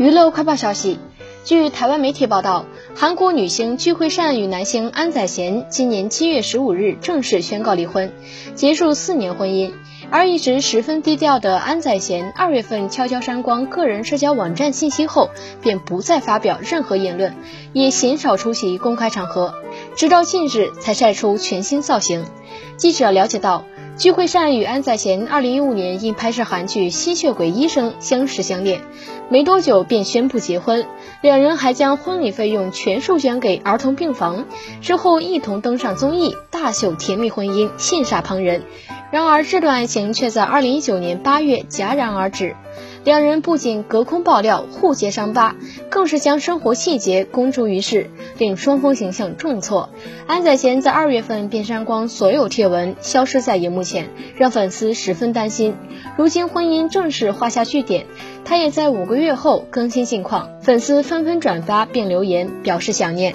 娱乐快报消息，据台湾媒体报道，韩国女星具惠善与男星安宰贤今年七月十五日正式宣告离婚，结束四年婚姻。而一直十分低调的安宰贤，二月份悄悄删光个人社交网站信息后，便不再发表任何言论，也鲜少出席公开场合，直到近日才晒出全新造型。记者了解到。具惠善与安宰贤二零一五年因拍摄韩剧《吸血鬼医生》相识相恋，没多久便宣布结婚，两人还将婚礼费用全数捐给儿童病房。之后一同登上综艺，大秀甜蜜婚姻，羡煞旁人。然而这段爱情却在二零一九年八月戛然而止。两人不仅隔空爆料互揭伤疤，更是将生活细节公诸于世，令双峰形象重挫。安宰贤在二月份便删光所有贴文，消失在荧幕前，让粉丝十分担心。如今婚姻正式画下句点，他也在五个月后更新近况，粉丝纷纷转发并留言表示想念。